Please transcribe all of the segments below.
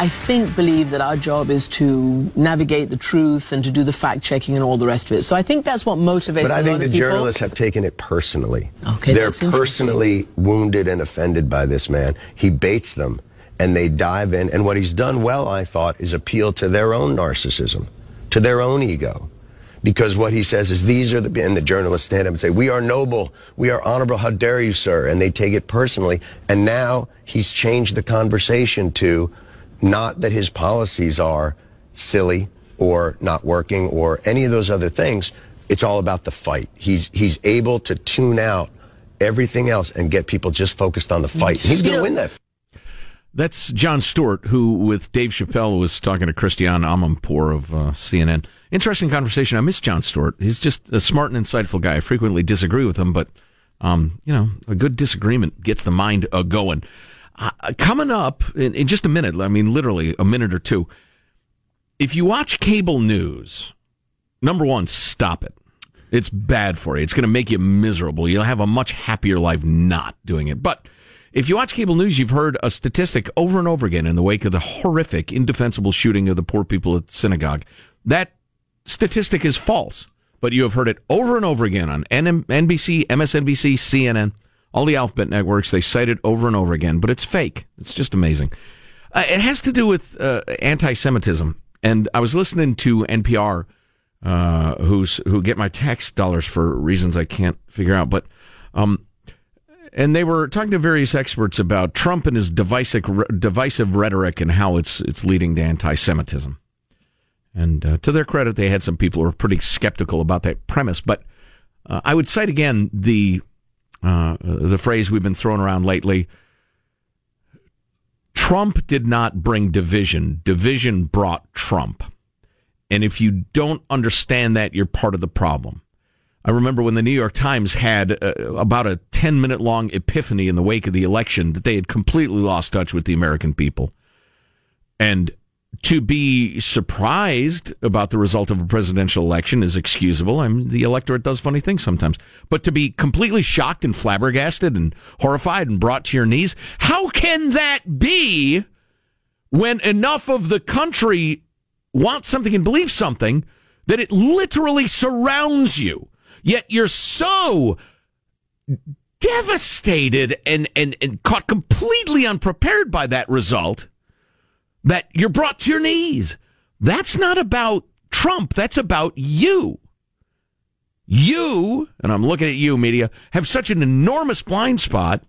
I think, believe that our job is to navigate the truth and to do the fact checking and all the rest of it. So I think that's what motivates. But I think the people. journalists have taken it personally. Okay, They're personally wounded and offended by this man. He baits them and they dive in. And what he's done well, I thought, is appeal to their own narcissism, to their own ego. Because what he says is these are the, and the journalists stand up and say, we are noble, we are honorable, how dare you, sir? And they take it personally. And now he's changed the conversation to not that his policies are silly or not working or any of those other things. It's all about the fight. He's, he's able to tune out everything else and get people just focused on the fight. He's going to win that. That's Jon Stewart, who with Dave Chappelle was talking to Christiane Amanpour of uh, CNN. Interesting conversation. I miss Jon Stewart. He's just a smart and insightful guy. I frequently disagree with him, but um, you know, a good disagreement gets the mind uh, going. Uh, coming up in, in just a minute, I mean, literally a minute or two. If you watch cable news, number one, stop it. It's bad for you. It's going to make you miserable. You'll have a much happier life not doing it. But if you watch cable news, you've heard a statistic over and over again in the wake of the horrific, indefensible shooting of the poor people at the synagogue. That statistic is false, but you have heard it over and over again on NBC, MSNBC, CNN, all the alphabet networks. They cite it over and over again, but it's fake. It's just amazing. Uh, it has to do with uh, anti-Semitism, and I was listening to NPR, uh, who's who get my tax dollars for reasons I can't figure out, but. Um, and they were talking to various experts about Trump and his divisive, divisive rhetoric and how it's it's leading to anti-Semitism. And uh, to their credit, they had some people who were pretty skeptical about that premise. But uh, I would cite again the uh, the phrase we've been throwing around lately. Trump did not bring division. Division brought Trump. And if you don't understand that, you're part of the problem. I remember when the New York Times had uh, about a 10 minute long epiphany in the wake of the election that they had completely lost touch with the American people. And to be surprised about the result of a presidential election is excusable. I mean, the electorate does funny things sometimes. But to be completely shocked and flabbergasted and horrified and brought to your knees, how can that be when enough of the country wants something and believes something that it literally surrounds you? Yet you're so devastated and, and, and caught completely unprepared by that result that you're brought to your knees. That's not about Trump. That's about you. You, and I'm looking at you, media, have such an enormous blind spot.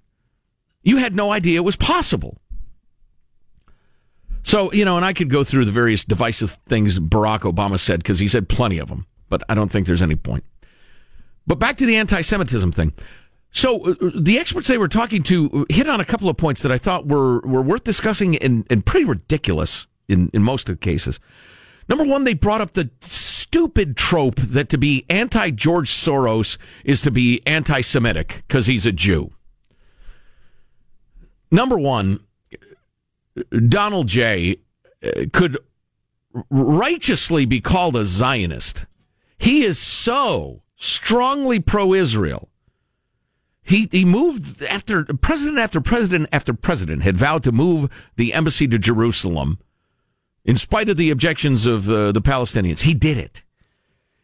You had no idea it was possible. So, you know, and I could go through the various divisive things Barack Obama said because he said plenty of them, but I don't think there's any point. But back to the anti Semitism thing. So uh, the experts they were talking to hit on a couple of points that I thought were, were worth discussing and, and pretty ridiculous in, in most of the cases. Number one, they brought up the stupid trope that to be anti George Soros is to be anti Semitic because he's a Jew. Number one, Donald J. Uh, could righteously be called a Zionist. He is so strongly pro Israel he he moved after president after president after president had vowed to move the embassy to Jerusalem, in spite of the objections of uh, the Palestinians. He did it.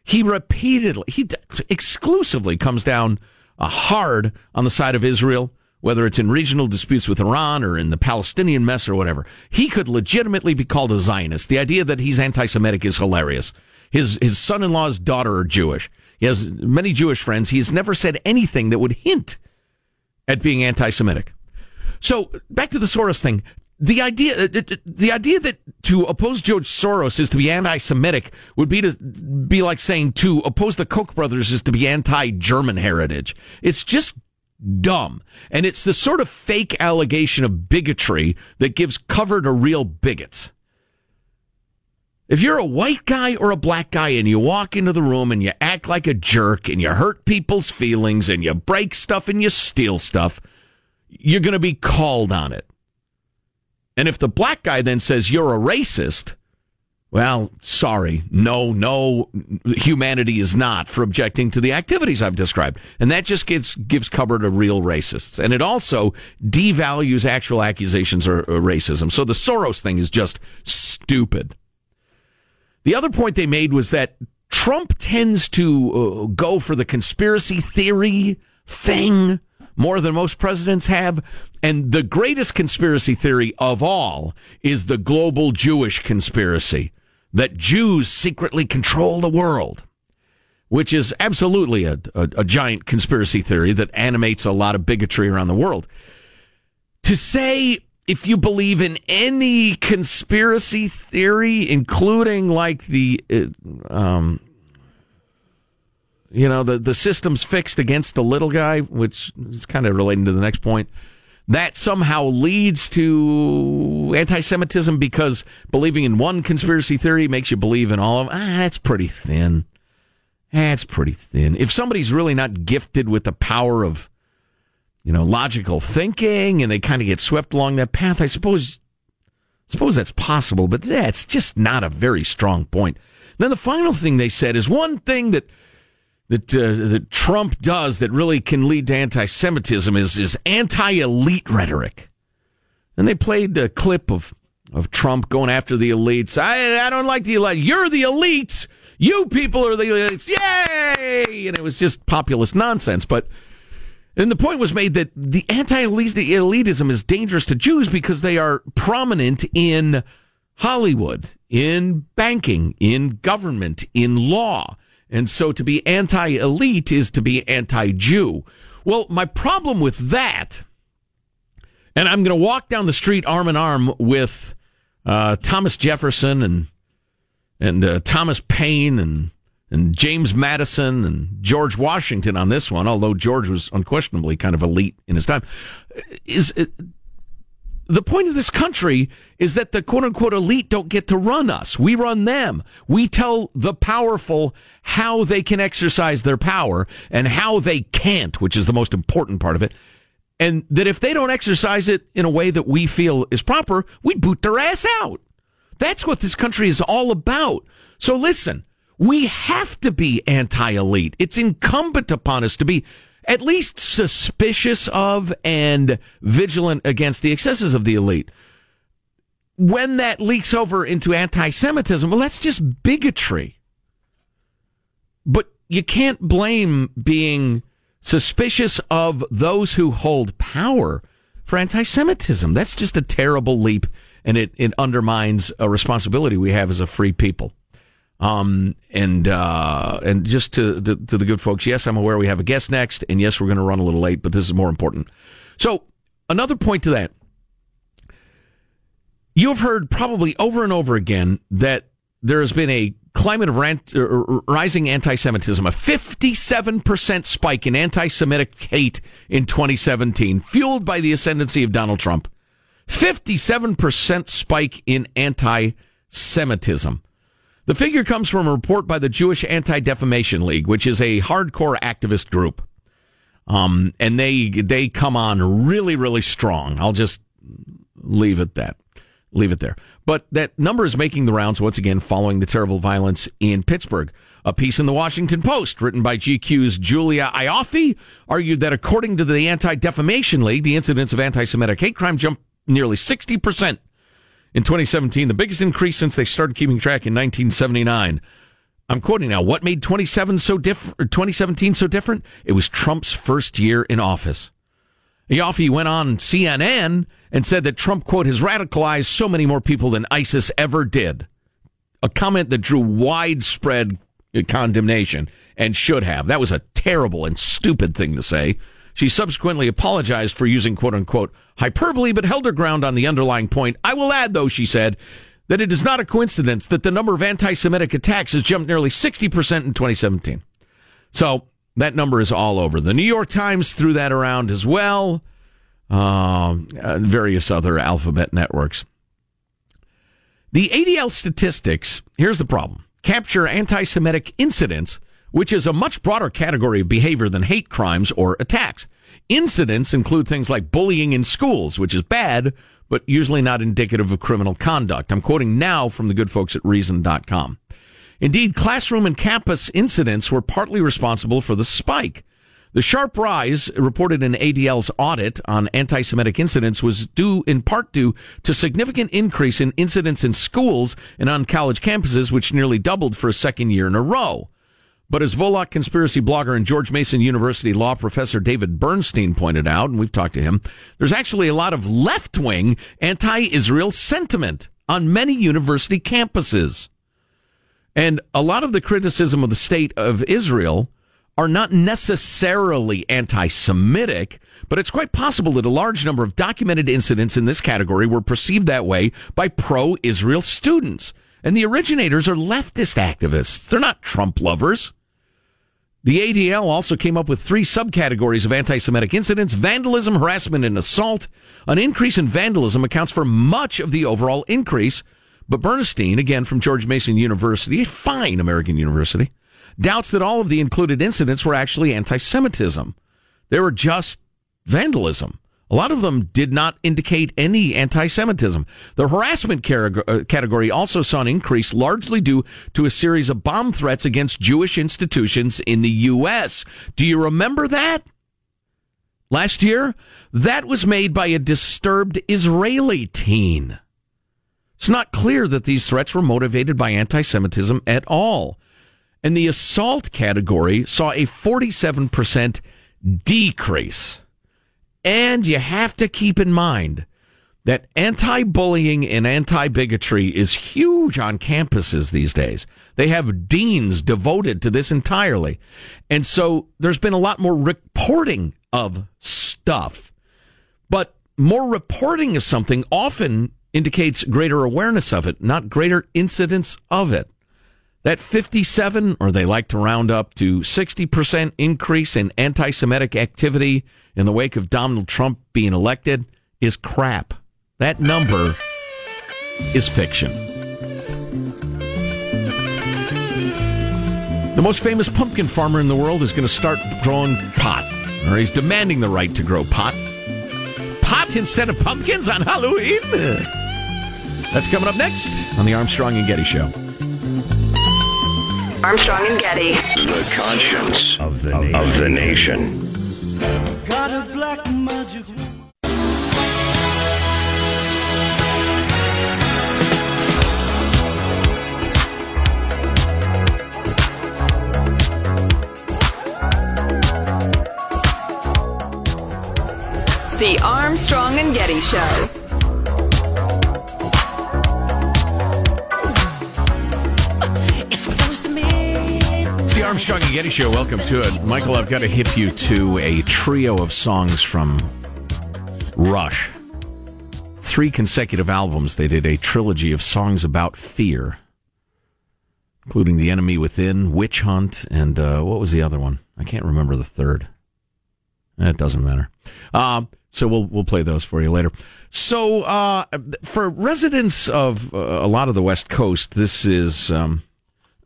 He repeatedly, he exclusively comes down uh, hard on the side of Israel, whether it's in regional disputes with Iran or in the Palestinian mess or whatever. He could legitimately be called a Zionist. The idea that he's anti-Semitic is hilarious. His his son-in-law's daughter are Jewish. He has many Jewish friends. He has never said anything that would hint at being anti-Semitic. So back to the Soros thing. The idea, uh, uh, the idea that to oppose George Soros is to be anti-Semitic would be to be like saying to oppose the Koch brothers is to be anti-German heritage. It's just dumb. And it's the sort of fake allegation of bigotry that gives cover to real bigots. If you're a white guy or a black guy and you walk into the room and you act like a jerk and you hurt people's feelings and you break stuff and you steal stuff, you're going to be called on it. And if the black guy then says you're a racist, well, sorry, no, no, humanity is not for objecting to the activities I've described. And that just gives, gives cover to real racists. And it also devalues actual accusations of racism. So the Soros thing is just stupid. The other point they made was that Trump tends to uh, go for the conspiracy theory thing more than most presidents have. And the greatest conspiracy theory of all is the global Jewish conspiracy that Jews secretly control the world, which is absolutely a, a, a giant conspiracy theory that animates a lot of bigotry around the world. To say if you believe in any conspiracy theory, including like the, uh, um, you know, the, the system's fixed against the little guy, which is kind of relating to the next point, that somehow leads to anti Semitism because believing in one conspiracy theory makes you believe in all of them. Ah, that's pretty thin. That's pretty thin. If somebody's really not gifted with the power of you know, logical thinking and they kind of get swept along that path. I suppose, suppose that's possible, but that's just not a very strong point. Then the final thing they said is one thing that that uh, that Trump does that really can lead to anti-Semitism is is anti-elite rhetoric. And they played a clip of of Trump going after the elites. I I don't like the elite. You're the elites. You people are the elites. Yay! And it was just populist nonsense, but and the point was made that the anti-elitism is dangerous to Jews because they are prominent in Hollywood, in banking, in government, in law. And so to be anti-elite is to be anti-Jew. Well, my problem with that, and I'm going to walk down the street arm in arm with uh, Thomas Jefferson and and uh, Thomas Paine and and James Madison and George Washington on this one, although George was unquestionably kind of elite in his time, is the point of this country is that the quote unquote elite don't get to run us. We run them. We tell the powerful how they can exercise their power and how they can't, which is the most important part of it. And that if they don't exercise it in a way that we feel is proper, we boot their ass out. That's what this country is all about. So listen, we have to be anti elite. It's incumbent upon us to be at least suspicious of and vigilant against the excesses of the elite. When that leaks over into anti Semitism, well, that's just bigotry. But you can't blame being suspicious of those who hold power for anti Semitism. That's just a terrible leap, and it, it undermines a responsibility we have as a free people. Um, and, uh, and just to, to, to the good folks, yes, I'm aware we have a guest next, and yes, we're going to run a little late, but this is more important. So, another point to that. You have heard probably over and over again that there has been a climate of rant, uh, rising anti Semitism, a 57% spike in anti Semitic hate in 2017, fueled by the ascendancy of Donald Trump. 57% spike in anti Semitism. The figure comes from a report by the Jewish Anti Defamation League, which is a hardcore activist group. Um, and they they come on really really strong. I'll just leave it that leave it there. But that number is making the rounds once again following the terrible violence in Pittsburgh. A piece in the Washington Post written by GQ's Julia Ioffe argued that according to the Anti Defamation League, the incidence of anti Semitic hate crime jumped nearly 60% in 2017, the biggest increase since they started keeping track in 1979. I'm quoting now. What made 27 so diff- 2017 so different? It was Trump's first year in office. Ioffe went on CNN and said that Trump, quote, has radicalized so many more people than ISIS ever did. A comment that drew widespread condemnation and should have. That was a terrible and stupid thing to say. She subsequently apologized for using quote unquote hyperbole, but held her ground on the underlying point. I will add, though, she said, that it is not a coincidence that the number of anti Semitic attacks has jumped nearly 60% in 2017. So that number is all over. The New York Times threw that around as well, uh, various other alphabet networks. The ADL statistics, here's the problem capture anti Semitic incidents which is a much broader category of behavior than hate crimes or attacks. Incidents include things like bullying in schools, which is bad, but usually not indicative of criminal conduct. I'm quoting now from the good folks at Reason.com. Indeed, classroom and campus incidents were partly responsible for the spike. The sharp rise reported in ADL's audit on anti-Semitic incidents was due in part due to significant increase in incidents in schools and on college campuses, which nearly doubled for a second year in a row. But as Volokh conspiracy blogger and George Mason University law professor David Bernstein pointed out, and we've talked to him, there's actually a lot of left wing anti Israel sentiment on many university campuses. And a lot of the criticism of the state of Israel are not necessarily anti Semitic, but it's quite possible that a large number of documented incidents in this category were perceived that way by pro Israel students. And the originators are leftist activists. They're not Trump lovers. The ADL also came up with three subcategories of anti Semitic incidents vandalism, harassment, and assault. An increase in vandalism accounts for much of the overall increase. But Bernstein, again from George Mason University, a fine American university, doubts that all of the included incidents were actually anti Semitism. They were just vandalism. A lot of them did not indicate any anti Semitism. The harassment uh, category also saw an increase, largely due to a series of bomb threats against Jewish institutions in the U.S. Do you remember that? Last year, that was made by a disturbed Israeli teen. It's not clear that these threats were motivated by anti Semitism at all. And the assault category saw a 47% decrease. And you have to keep in mind that anti bullying and anti bigotry is huge on campuses these days. They have deans devoted to this entirely. And so there's been a lot more reporting of stuff. But more reporting of something often indicates greater awareness of it, not greater incidence of it. That 57, or they like to round up to 60% increase in anti Semitic activity in the wake of Donald Trump being elected is crap. That number is fiction. The most famous pumpkin farmer in the world is going to start growing pot, or he's demanding the right to grow pot. Pot instead of pumpkins on Halloween? That's coming up next on the Armstrong and Getty Show. Armstrong and Getty. The conscience of the nation. Of the nation. Got a black magic. The Armstrong and Getty Show. Armstrong and Getty Show. Welcome to it. Michael, I've got to hip you to a trio of songs from Rush. Three consecutive albums. They did a trilogy of songs about fear, including The Enemy Within, Witch Hunt, and uh, what was the other one? I can't remember the third. It doesn't matter. Uh, so we'll we'll play those for you later. So uh, for residents of uh, a lot of the West Coast, this is um,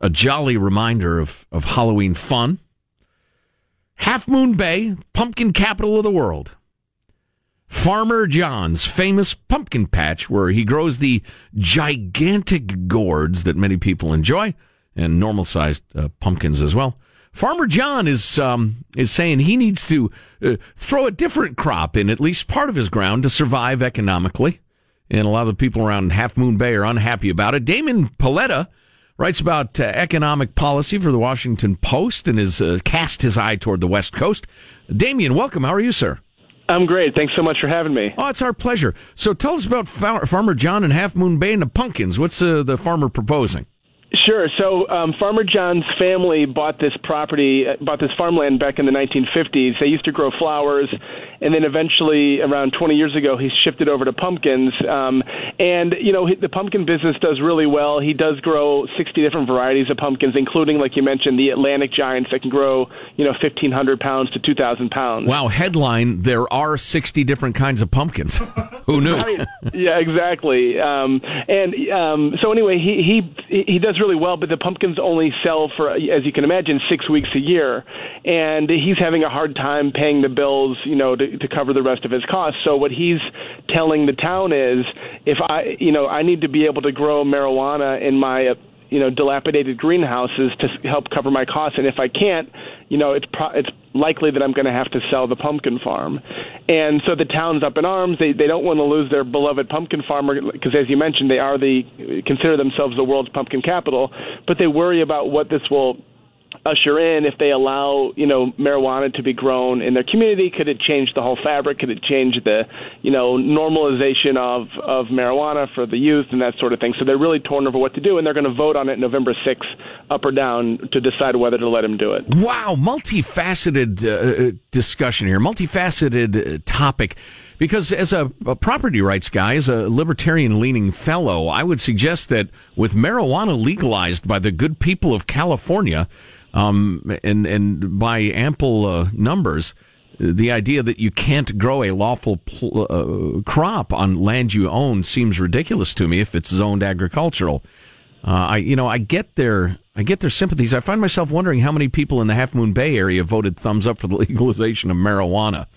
a jolly reminder of of Halloween fun. Half Moon Bay, pumpkin capital of the world. Farmer John's famous pumpkin patch, where he grows the gigantic gourds that many people enjoy, and normal sized uh, pumpkins as well. Farmer John is um, is saying he needs to uh, throw a different crop in at least part of his ground to survive economically. And a lot of the people around Half Moon Bay are unhappy about it. Damian Paletta writes about uh, economic policy for the Washington Post and has uh, cast his eye toward the West Coast. Damian, welcome. How are you, sir? I'm great. Thanks so much for having me. Oh, it's our pleasure. So tell us about Far- Farmer John and Half Moon Bay and the pumpkins. What's uh, the farmer proposing? Sure. So um, Farmer John's family bought this property, uh, bought this farmland back in the 1950s. They used to grow flowers, and then eventually, around 20 years ago, he shifted over to pumpkins. Um, and you know, the pumpkin business does really well. He does grow 60 different varieties of pumpkins, including, like you mentioned, the Atlantic giants that can grow, you know, 1,500 pounds to 2,000 pounds. Wow! Headline: There are 60 different kinds of pumpkins. Who knew? Right. Yeah, exactly. Um, and um, so anyway, he he he does really well, but the pumpkins only sell for, as you can imagine, six weeks a year, and he's having a hard time paying the bills, you know, to, to cover the rest of his costs. So what he's telling the town is, if I, you know, I need to be able to grow marijuana in my you know dilapidated greenhouses to help cover my costs. And if I can't you know it's pro- it's likely that I'm going to have to sell the pumpkin farm. And so the town's up in arms. They they don't want to lose their beloved pumpkin farmer because as you mentioned they are the consider themselves the world's pumpkin capital. But they worry about what this will usher in if they allow you know marijuana to be grown in their community could it change the whole fabric? Could it change the you know normalization of of marijuana for the youth and that sort of thing? So they're really torn over what to do and they're going to vote on it November 6th up or down to decide whether to let him do it. Wow multifaceted uh, discussion here multifaceted uh, topic because as a, a, property rights guy, as a libertarian leaning fellow, I would suggest that with marijuana legalized by the good people of California, um, and and by ample uh, numbers, the idea that you can't grow a lawful pl- uh, crop on land you own seems ridiculous to me if it's zoned agricultural. Uh, I you know I get their I get their sympathies. I find myself wondering how many people in the Half Moon Bay area voted thumbs up for the legalization of marijuana.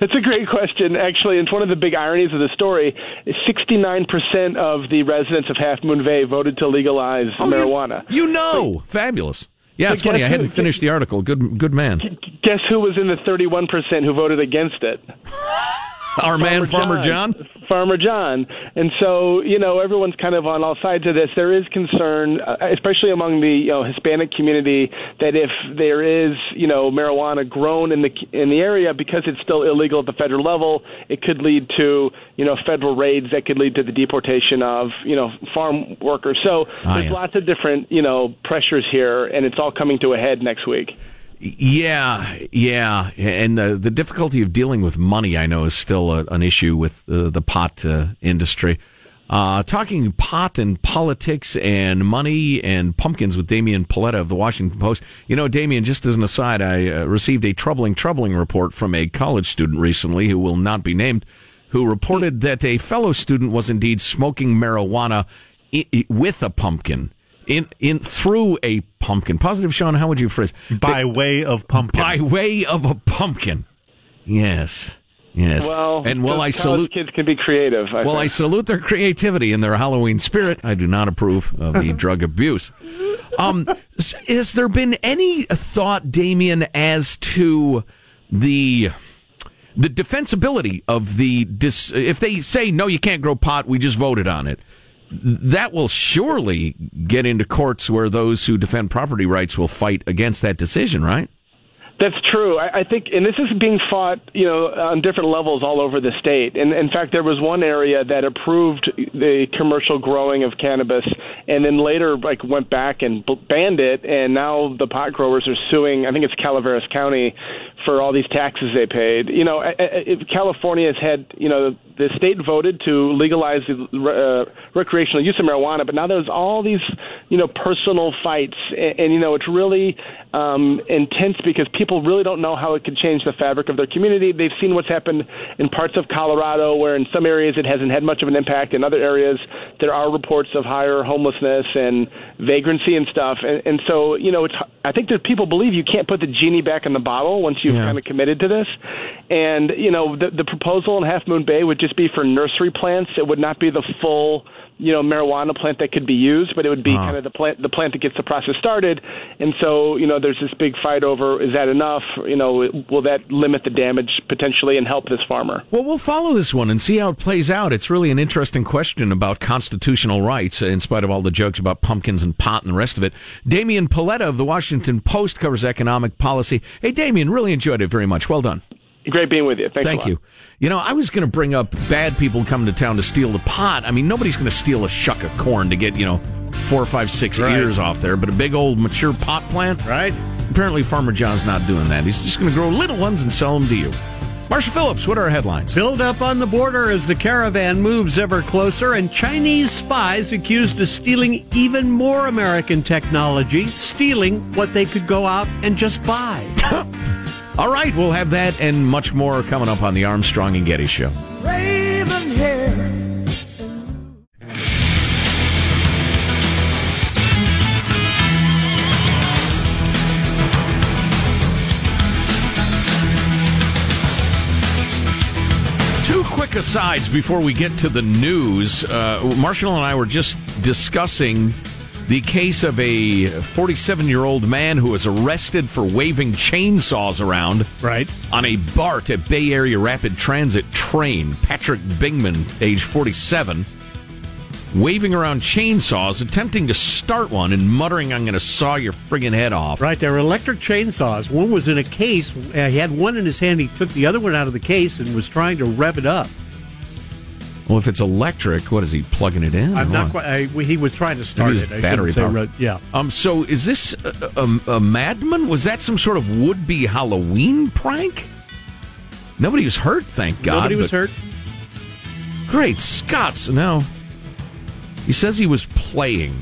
That's a great question, actually. And it's one of the big ironies of the story. 69% of the residents of Half Moon Bay voted to legalize oh, marijuana. You, you know, but, fabulous. Yeah, it's funny. I hadn't who, finished the article. Good, good man. Guess who was in the 31% who voted against it? Our Farmer man, Farmer John. John. Farmer John. And so, you know, everyone's kind of on all sides of this. There is concern, uh, especially among the you know, Hispanic community, that if there is, you know, marijuana grown in the in the area because it's still illegal at the federal level, it could lead to, you know, federal raids that could lead to the deportation of, you know, farm workers. So ah, there's yes. lots of different, you know, pressures here, and it's all coming to a head next week. Yeah, yeah, and the the difficulty of dealing with money, I know, is still a, an issue with uh, the pot uh, industry. Uh, talking pot and politics and money and pumpkins with Damian Paletta of the Washington Post. You know, Damian, just as an aside, I uh, received a troubling, troubling report from a college student recently who will not be named, who reported that a fellow student was indeed smoking marijuana i- i- with a pumpkin. In, in through a pumpkin. Positive, Sean. How would you phrase? By way of pumpkin. By way of a pumpkin. Yes. Yes. Well, and while I salute kids can be creative. I well, think. I salute their creativity and their Halloween spirit. I do not approve of the drug abuse. Um, has there been any thought, Damian, as to the the defensibility of the dis- if they say no, you can't grow pot, we just voted on it. That will surely get into courts where those who defend property rights will fight against that decision, right? That's true. I, I think, and this is being fought, you know, on different levels all over the state. And in fact, there was one area that approved the commercial growing of cannabis, and then later, like, went back and banned it. And now the pot growers are suing. I think it's Calaveras County for all these taxes they paid. You know, California has had, you know, the state voted to legalize the uh, recreational use of marijuana, but now there's all these, you know, personal fights, and, and you know, it's really um, intense because people really don't know how it could change the fabric of their community. They've seen what's happened in parts of Colorado, where in some areas it hasn't had much of an impact. In other areas, there are reports of higher homelessness and vagrancy and stuff. And, and so, you know, it's I think that people believe you can't put the genie back in the bottle once you've Yeah. kind of committed to this. And you know, the, the proposal in Half Moon Bay would just be for nursery plants. It would not be the full you know marijuana plant that could be used, but it would be Ah. kind of the plant the plant that gets the process started. And so you know there's this big fight over is that enough? You know will that limit the damage potentially and help this farmer? Well, we'll follow this one and see how it plays out. It's really an interesting question about constitutional rights, in spite of all the jokes about pumpkins and pot and the rest of it. Damian Paletta of the Washington Post covers economic policy. Hey, Damian, really enjoyed it very much. Well done. Great being with you. Thanks a Thank lot. you. You know, I was going to bring up bad people coming to town to steal the pot. I mean, nobody's going to steal a shuck of corn to get, you know, four, five, six Right. ears off there, but a big old mature pot plant? Right. Apparently, Farmer John's not doing that. He's just going to grow little ones and sell them to you. Marshall Phillips, what are our headlines? Build up on the border as the caravan moves ever closer, and Chinese spies accused of stealing even more American technology, stealing what they could go out and just buy. All right, we'll have that and much more coming up on the Armstrong and Getty Show. Raven hair. Two quick asides before we get to the news. Uh, Marshall and I were just discussing the case of a 47 year old man who was arrested for waving chainsaws around right. on a BART, a Bay Area Rapid Transit train. Patrick Bingman, age 47, waving around chainsaws, attempting to start one and muttering, I'm going to saw your friggin' head off. Right, they were electric chainsaws. One was in a case. Uh, he had one in his hand. He took the other one out of the case and was trying to rev it up. Well, if it's electric, what is he plugging it in? I'm not quite. I, he was trying to start it. it's I battery power. re- yeah. Um. So is this a, a, a madman? Was that some sort of would-be Halloween prank? Nobody was hurt, thank God. Nobody was hurt. Great Scots! No, he says he was playing.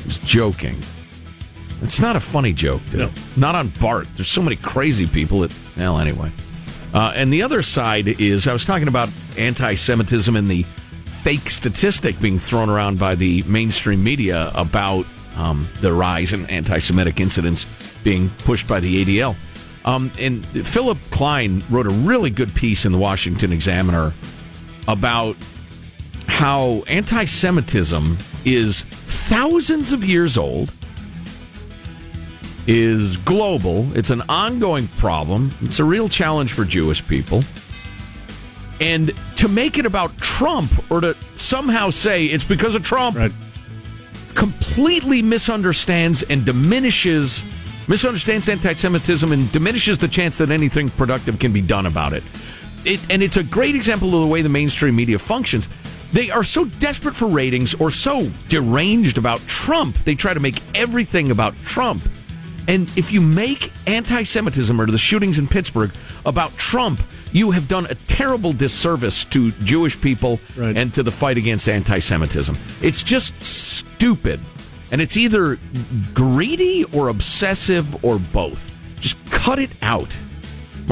He was joking. It's not a funny joke, dude. No. Not on Bart. There's so many crazy people that. Well, anyway. Uh, and the other side is I was talking about anti-Semitism and the fake statistic being thrown around by the mainstream media about um, the rise in anti-Semitic incidents being pushed by the ADL. Um, and Philip Klein wrote a really good piece in the Washington Examiner about how anti-Semitism is thousands of years old is global. It's an ongoing problem. It's a real challenge for Jewish people. And to make it about Trump or to somehow say it's because of Trump completely misunderstands and diminishes misunderstands anti-Semitism and diminishes the chance that anything productive can be done about it. It and it's a great example of the way the mainstream media functions. They are so desperate for ratings or so deranged about Trump, they try to make everything about Trump. And if you make anti Semitism or the shootings in Pittsburgh about Trump, you have done a terrible disservice to Jewish people and to the fight against anti Semitism. It's just stupid. And it's either greedy or obsessive or both. Just cut it out.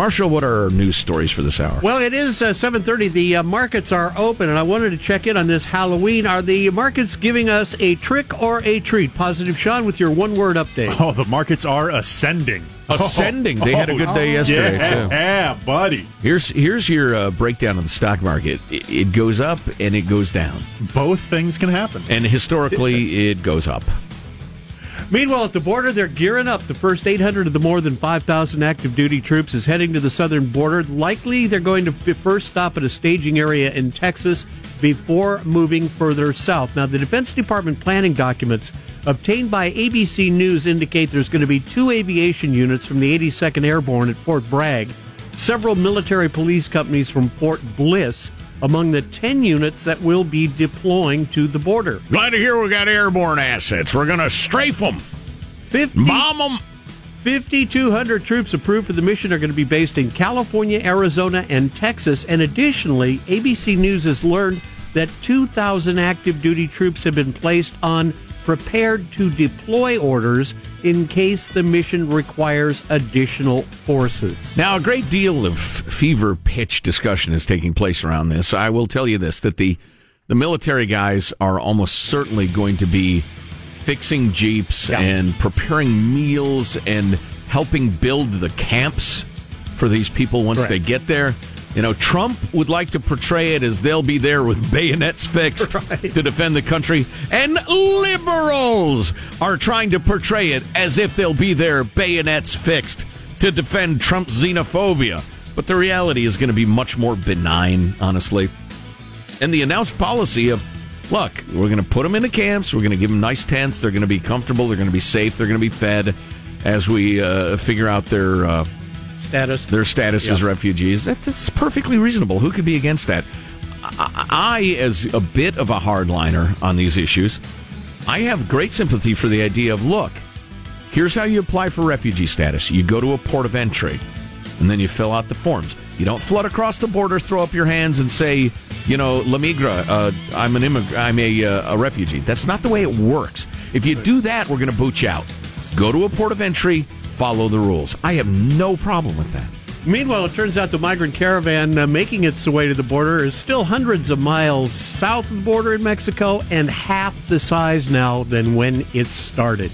Marshall, what are our news stories for this hour? Well, it is uh, 7.30. The uh, markets are open, and I wanted to check in on this Halloween. Are the markets giving us a trick or a treat? Positive Sean with your one-word update. Oh, the markets are ascending. Ascending. They had a good day yesterday, yeah, too. Yeah, buddy. Here's here's your uh, breakdown of the stock market. It, it goes up and it goes down. Both things can happen. And historically, it goes up. Meanwhile, at the border, they're gearing up. The first 800 of the more than 5,000 active duty troops is heading to the southern border. Likely, they're going to first stop at a staging area in Texas before moving further south. Now, the Defense Department planning documents obtained by ABC News indicate there's going to be two aviation units from the 82nd Airborne at Fort Bragg, several military police companies from Fort Bliss among the 10 units that will be deploying to the border. Glad to hear we got airborne assets. We're going to strafe them. 50, Bomb them. 5,200 troops approved for the mission are going to be based in California, Arizona, and Texas. And additionally, ABC News has learned that 2,000 active duty troops have been placed on prepared to deploy orders in case the mission requires additional forces. Now, a great deal of fever pitch discussion is taking place around this. I will tell you this that the, the military guys are almost certainly going to be fixing Jeeps Yeah. and preparing meals and helping build the camps for these people once Correct. they get there. You know, Trump would like to portray it as they'll be there with bayonets fixed to defend the country, and liberals are trying to portray it as if they'll be there bayonets fixed to defend Trump's xenophobia. But the reality is going to be much more benign, honestly. And the announced policy of, look, we're going to put them into camps, we're going to give them nice tents, they're going to be comfortable, they're going to be safe, they're going to be fed as we uh, figure out their. Uh, Status. their status as refugees. That, that's perfectly reasonable. Who could be against that? I, I, as a bit of a hardliner on these issues, I have great sympathy for the idea of look, here's how you apply for refugee status. You go to a port of entry, and then you fill out the forms. You don't flood across the border, throw up your hands, and say, you know, La Migra, uh, I'm an immig- I'm a, uh, a refugee. That's not the way it works. If you do that, we're going to boot you out. Go to a port of entry, follow the rules. I have no problem with that. Meanwhile, it turns out the migrant caravan uh, making its way to the border is still hundreds of miles south of the border in Mexico and half the size now than when it started.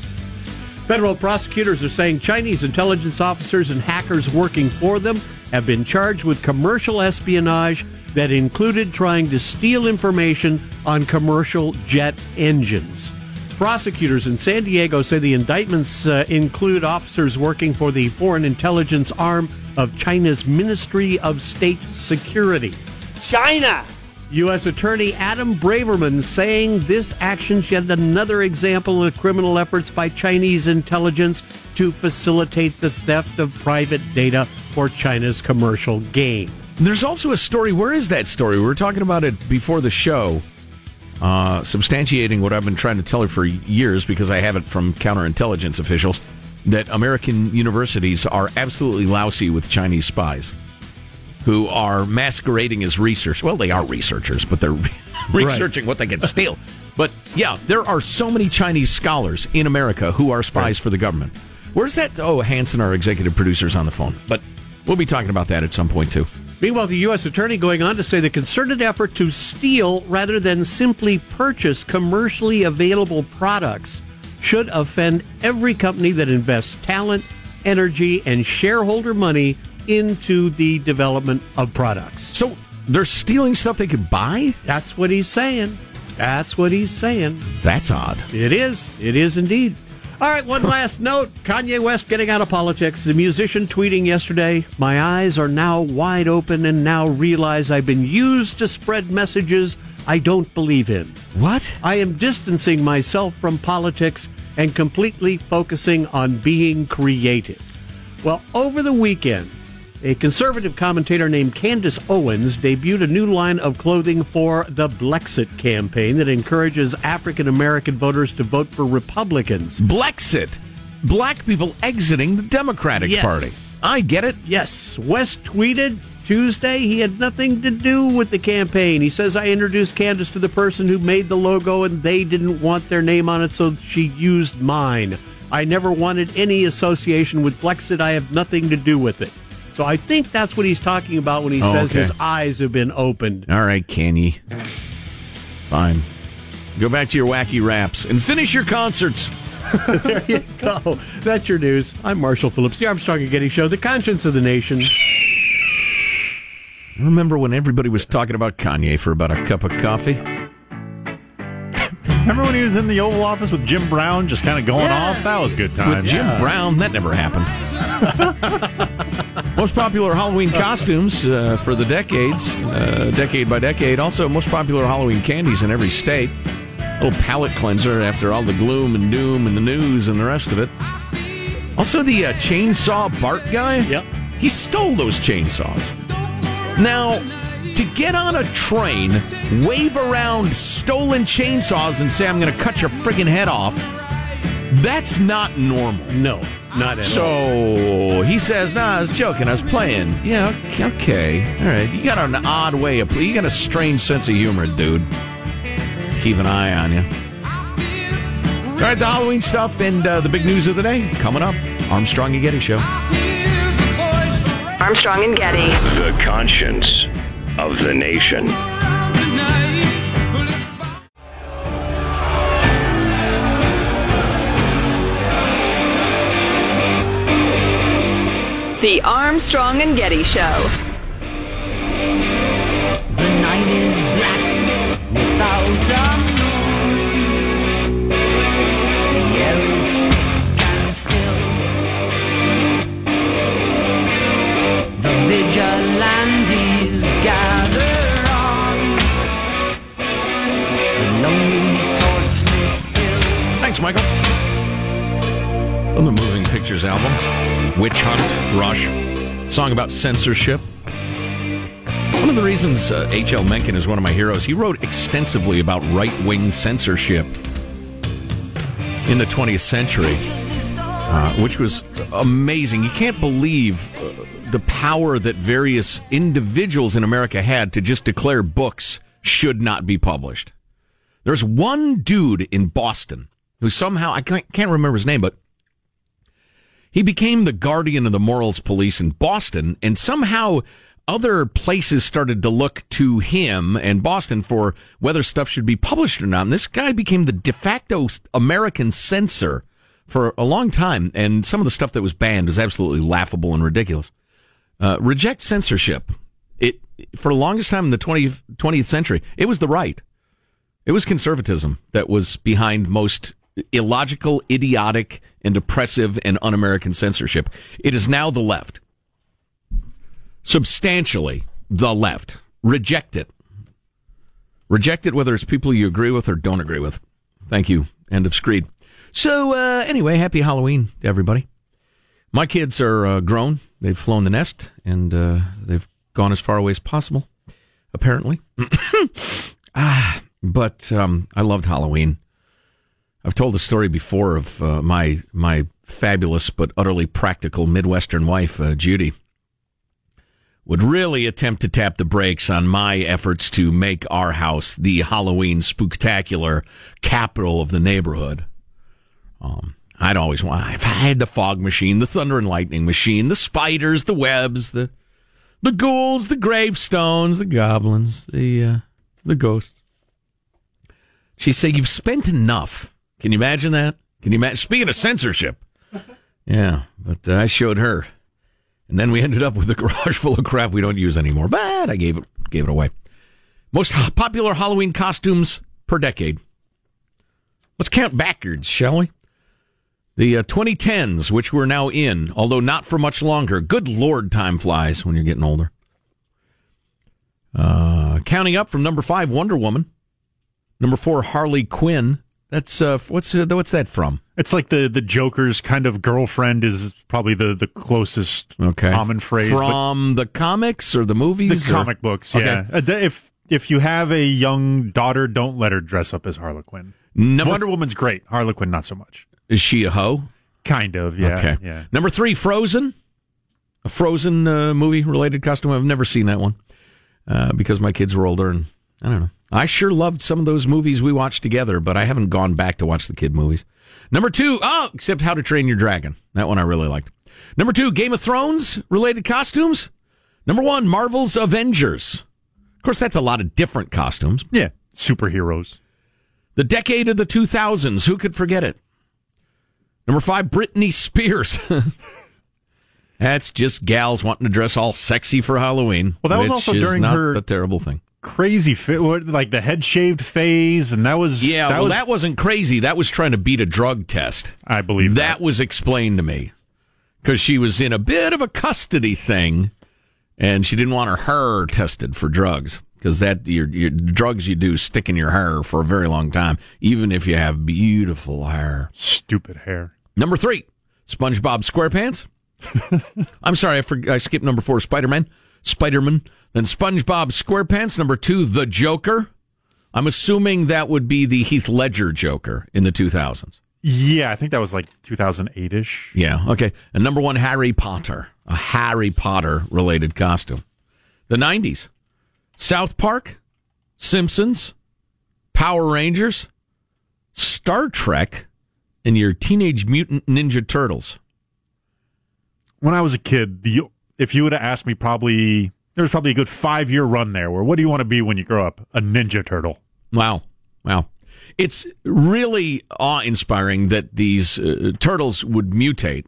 Federal prosecutors are saying Chinese intelligence officers and hackers working for them have been charged with commercial espionage that included trying to steal information on commercial jet engines. Prosecutors in San Diego say the indictments uh, include officers working for the foreign intelligence arm of China's Ministry of State Security. China! U.S. Attorney Adam Braverman saying this action's yet another example of criminal efforts by Chinese intelligence to facilitate the theft of private data for China's commercial gain. There's also a story. Where is that story? We were talking about it before the show, uh, substantiating what I've been trying to tell her for years because I have it from counterintelligence officials that American universities are absolutely lousy with Chinese spies who are masquerading as research. Well, they are researchers, but they're researching what they can steal. But yeah, there are so many Chinese scholars in America who are spies for the government. Where's that? Oh, Hanson, our executive producer's on the phone. But we'll be talking about that at some point too. Meanwhile, the U.S. Attorney going on to say the concerted effort to steal rather than simply purchase commercially available products should offend every company that invests talent, energy, and shareholder money into the development of products. So they're stealing stuff they could buy? That's what he's saying. That's what he's saying. That's odd. It is. It is indeed. All right, one last note. Kanye West getting out of politics. The musician tweeting yesterday, My eyes are now wide open and now realize I've been used to spread messages I don't believe in. What? I am distancing myself from politics and completely focusing on being creative. Well, over the weekend, a conservative commentator named Candace Owens debuted a new line of clothing for the Blexit campaign that encourages African American voters to vote for Republicans. Blexit. Black people exiting the Democratic Yes. Party. I get it. Yes, West tweeted Tuesday he had nothing to do with the campaign. He says, I introduced Candace to the person who made the logo and they didn't want their name on it, so she used mine. I never wanted any association with Blexit. I have nothing to do with it. So I think that's what he's talking about when he Oh, says okay. his eyes have been opened. All right, Kanye. Fine. Go back to your wacky raps and finish your concerts. there you go. That's your news. I'm Marshall Phillips, the Armstrong and Getty Show, the conscience of the nation. I remember when everybody was talking about Kanye for about a cup of coffee. Remember when he was in the Oval Office with Jim Brown, just kind of going Yeah. off? That was good times. With times. Jim Brown, that never happened. most popular Halloween costumes uh, for the decades, uh, decade by decade. Also, most popular Halloween candies in every state. A little palate cleanser after all the gloom and doom and the news and the rest of it. Also, the uh, chainsaw Bart guy. Yep. He stole those chainsaws. Now, to get on a train, wave around stolen chainsaws and say, I'm going to cut your friggin' head off, that's not normal. No, not at so, all. he says, nah, I was joking. I was playing. Yeah, okay, okay. All right. You got an odd way of playing. You got a strange sense of humor, dude. Keep an eye on you. All right, the Halloween stuff and uh, the big news of the day coming up. Armstrong and Getty Show. Armstrong and Getty. The conscience of the nation. The Armstrong and Getty Show. The night is black without a moon. The air is thick and still. The vigilantes gather on the lonely torch-lit hill. Thanks, Michael. From the Moving Album, Witch Hunt Rush, song about censorship. One of the reasons uh, H.L. Mencken is one of my heroes, he wrote extensively about right wing censorship in the 20th century, uh, which was amazing. You can't believe uh, the power that various individuals in America had to just declare books should not be published. There's one dude in Boston who somehow, I can't remember his name, but he became the guardian of the morals police in Boston, and somehow other places started to look to him and Boston for whether stuff should be published or not. And this guy became the de facto American censor for a long time, and some of the stuff that was banned is absolutely laughable and ridiculous. Uh, reject censorship. It for the longest time in the 20th, 20th century, it was the right. It was conservatism that was behind most illogical, idiotic, and oppressive and un-American censorship. It is now the left. Substantially the left. Reject it. Reject it whether it's people you agree with or don't agree with. Thank you. End of screed. So, uh, anyway, happy Halloween to everybody. My kids are uh, grown. They've flown the nest and uh, they've gone as far away as possible, apparently. ah, but um, I loved Halloween. I've told the story before of uh, my my fabulous but utterly practical Midwestern wife, uh, Judy, would really attempt to tap the brakes on my efforts to make our house the Halloween spooktacular capital of the neighborhood. Um, I'd always want. If I had the fog machine, the thunder and lightning machine, the spiders, the webs, the the ghouls, the gravestones, the goblins, the uh, the ghosts. She said, "You've spent enough." Can you imagine that? Can you imagine? Speaking of censorship, yeah. But uh, I showed her, and then we ended up with a garage full of crap we don't use anymore. But I gave it gave it away. Most popular Halloween costumes per decade. Let's count backwards, shall we? The uh, 2010s, which we're now in, although not for much longer. Good Lord, time flies when you're getting older. Uh, counting up from number five, Wonder Woman. Number four, Harley Quinn. That's uh, what's uh, what's that from? It's like the the Joker's kind of girlfriend is probably the the closest Okay, common phrase from the comics or the movies, the or- comic books. Yeah, Uh, th- if if you have a young daughter, don't let her dress up as Harley Quinn. Number Wonder Woman's great. Harley Quinn not so much. Is she a hoe? Kind of. Yeah. okay. Yeah. Number three, Frozen. A Frozen uh, movie related costume. I've never seen that one uh, because my kids were older, and I don't know. I sure loved some of those movies we watched together, but I haven't gone back to watch the kid movies. Number two, oh, except How to Train Your Dragon. That one I really liked. Number two, Game of Thrones related costumes. Number one, Marvel's Avengers. Of course, that's a lot of different costumes. Yeah, superheroes. The decade of the 2000s. Who could forget it? Number five, Britney Spears. That's just gals wanting to dress all sexy for Halloween. Well, that was also during not her- a terrible thing. Crazy fit, like the head shaved phase, and that was Yeah, That well, was, that wasn't crazy. That was trying to beat a drug test. I believe that, was explained to me because she was in a bit of a custody thing, and she didn't want her hair tested for drugs because that your your drugs you do stick in your hair for a very long time, even if you have beautiful hair. stupid hair. Number three, SpongeBob SquarePants. I'm sorry, I, forg I skipped number four, Spider Man. Spider Man. Then SpongeBob SquarePants. Number two, The Joker. I'm assuming that would be the Heath Ledger Joker in the 2000s. Yeah, I think that was like 2008 ish. Yeah, okay. And number one, Harry Potter. A Harry Potter related costume. The 90s, South Park, Simpsons, Power Rangers, Star Trek, and your Teenage Mutant Ninja Turtles. When I was a kid, the if you would have asked me, probably there was probably a good five year run there. Where what do you want to be when you grow up? A Ninja Turtle. Wow. Wow. It's really awe inspiring that these uh, turtles would mutate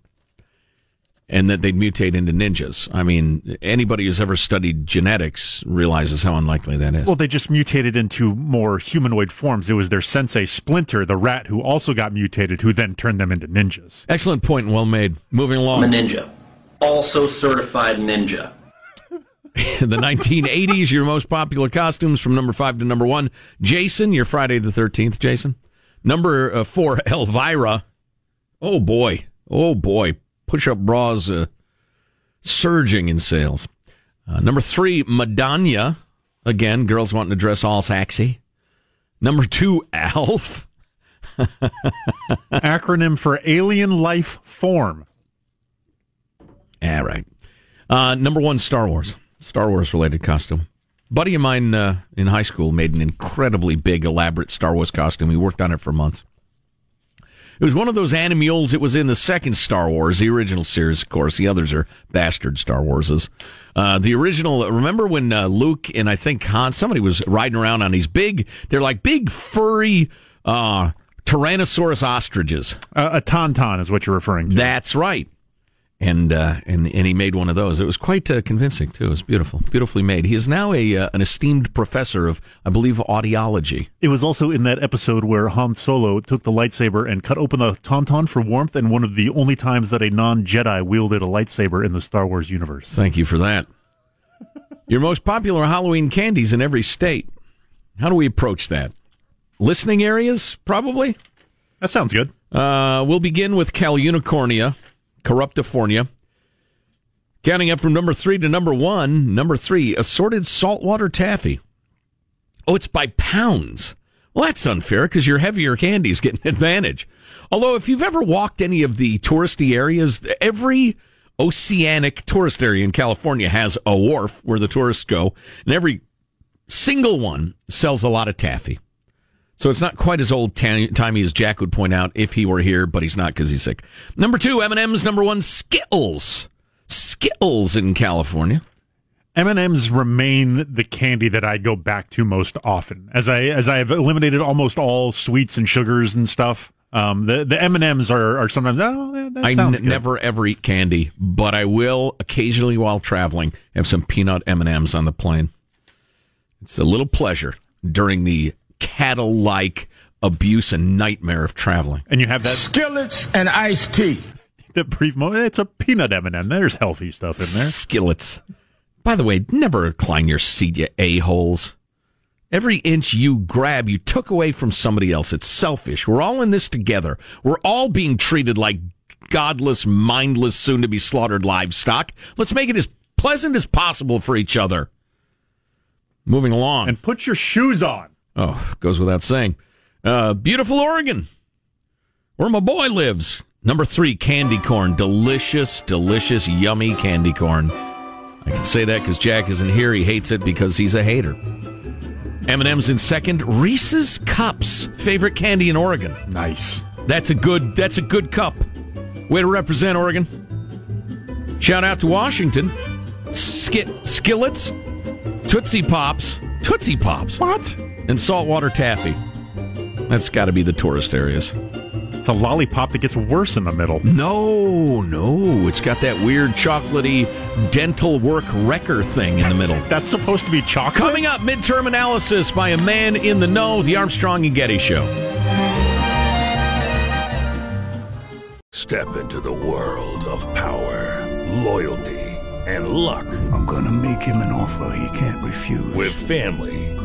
and that they'd mutate into ninjas. I mean, anybody who's ever studied genetics realizes how unlikely that is. Well, they just mutated into more humanoid forms. It was their sensei Splinter, the rat, who also got mutated, who then turned them into ninjas. Excellent point and well made. Moving along. I'm a ninja. Also certified ninja. the 1980s, your most popular costumes from number five to number one. Jason, your Friday the 13th, Jason. Number uh, four, Elvira. Oh boy. Oh boy. Push up bras uh, surging in sales. Uh, number three, Madonna. Again, girls wanting to dress all sexy. Number two, Alf. Acronym for Alien Life Form. All right. Uh, number one, Star Wars. Star Wars related costume. Buddy of mine uh, in high school made an incredibly big, elaborate Star Wars costume. He worked on it for months. It was one of those animules. It was in the second Star Wars, the original series, of course. The others are bastard Star Warses. Uh, the original, remember when uh, Luke and I think Han, somebody was riding around on these big, they're like big, furry uh, Tyrannosaurus ostriches. Uh, a tauntaun is what you're referring to. That's right. And, uh, and and he made one of those. It was quite uh, convincing too. It was beautiful, beautifully made. He is now a uh, an esteemed professor of, I believe, audiology. It was also in that episode where Han Solo took the lightsaber and cut open the tauntaun for warmth, and one of the only times that a non Jedi wielded a lightsaber in the Star Wars universe. Thank you for that. Your most popular Halloween candies in every state. How do we approach that? Listening areas, probably. That sounds good. Uh, we'll begin with Cal Unicornia, Corruptifornia. Counting up from number three to number one. Number three, assorted saltwater taffy. Oh, it's by pounds. Well, that's unfair because your heavier candies get an advantage. Although, if you've ever walked any of the touristy areas, every oceanic tourist area in California has a wharf where the tourists go, and every single one sells a lot of taffy. So it's not quite as old timey as Jack would point out if he were here, but he's not because he's sick. Number two, M&M's. Number one, Skittles. Skittles in California. M&Ms remain the candy that I go back to most often. As I as I have eliminated almost all sweets and sugars and stuff. Um, the the M&Ms are, are sometimes oh, I n- never ever eat candy, but I will occasionally while traveling have some peanut M&Ms on the plane. It's a little pleasure during the cattle-like abuse and nightmare of traveling. And you have that skillets and iced tea. The brief moment. It's a peanut M&M. There's healthy stuff in there. Skillets. By the way, never recline your seat, you a-holes. Every inch you grab, you took away from somebody else. It's selfish. We're all in this together. We're all being treated like godless, mindless, soon to be slaughtered livestock. Let's make it as pleasant as possible for each other. Moving along. And put your shoes on. Oh, goes without saying. Uh, beautiful Oregon, where my boy lives. Number three, candy corn. Delicious, delicious, yummy candy corn. I can say that because Jack isn't here. He hates it because he's a hater. M&M's in second. Reese's Cups, favorite candy in Oregon. Nice. That's a good. That's a good cup. Way to represent Oregon. Shout out to Washington. Skit skillets, Tootsie Pops, Tootsie Pops. What? And saltwater taffy. That's got to be the tourist areas. It's a lollipop that gets worse in the middle. No, no. It's got that weird chocolatey dental work wrecker thing in the middle. That's supposed to be chocolate? Coming up, midterm analysis by a man in the know, the Armstrong and Getty Show. Step into the world of power, loyalty, and luck. I'm gonna make him an offer he can't refuse. With family,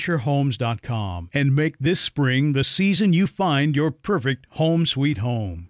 FisherHomes.com and make this spring the season you find your perfect home sweet home.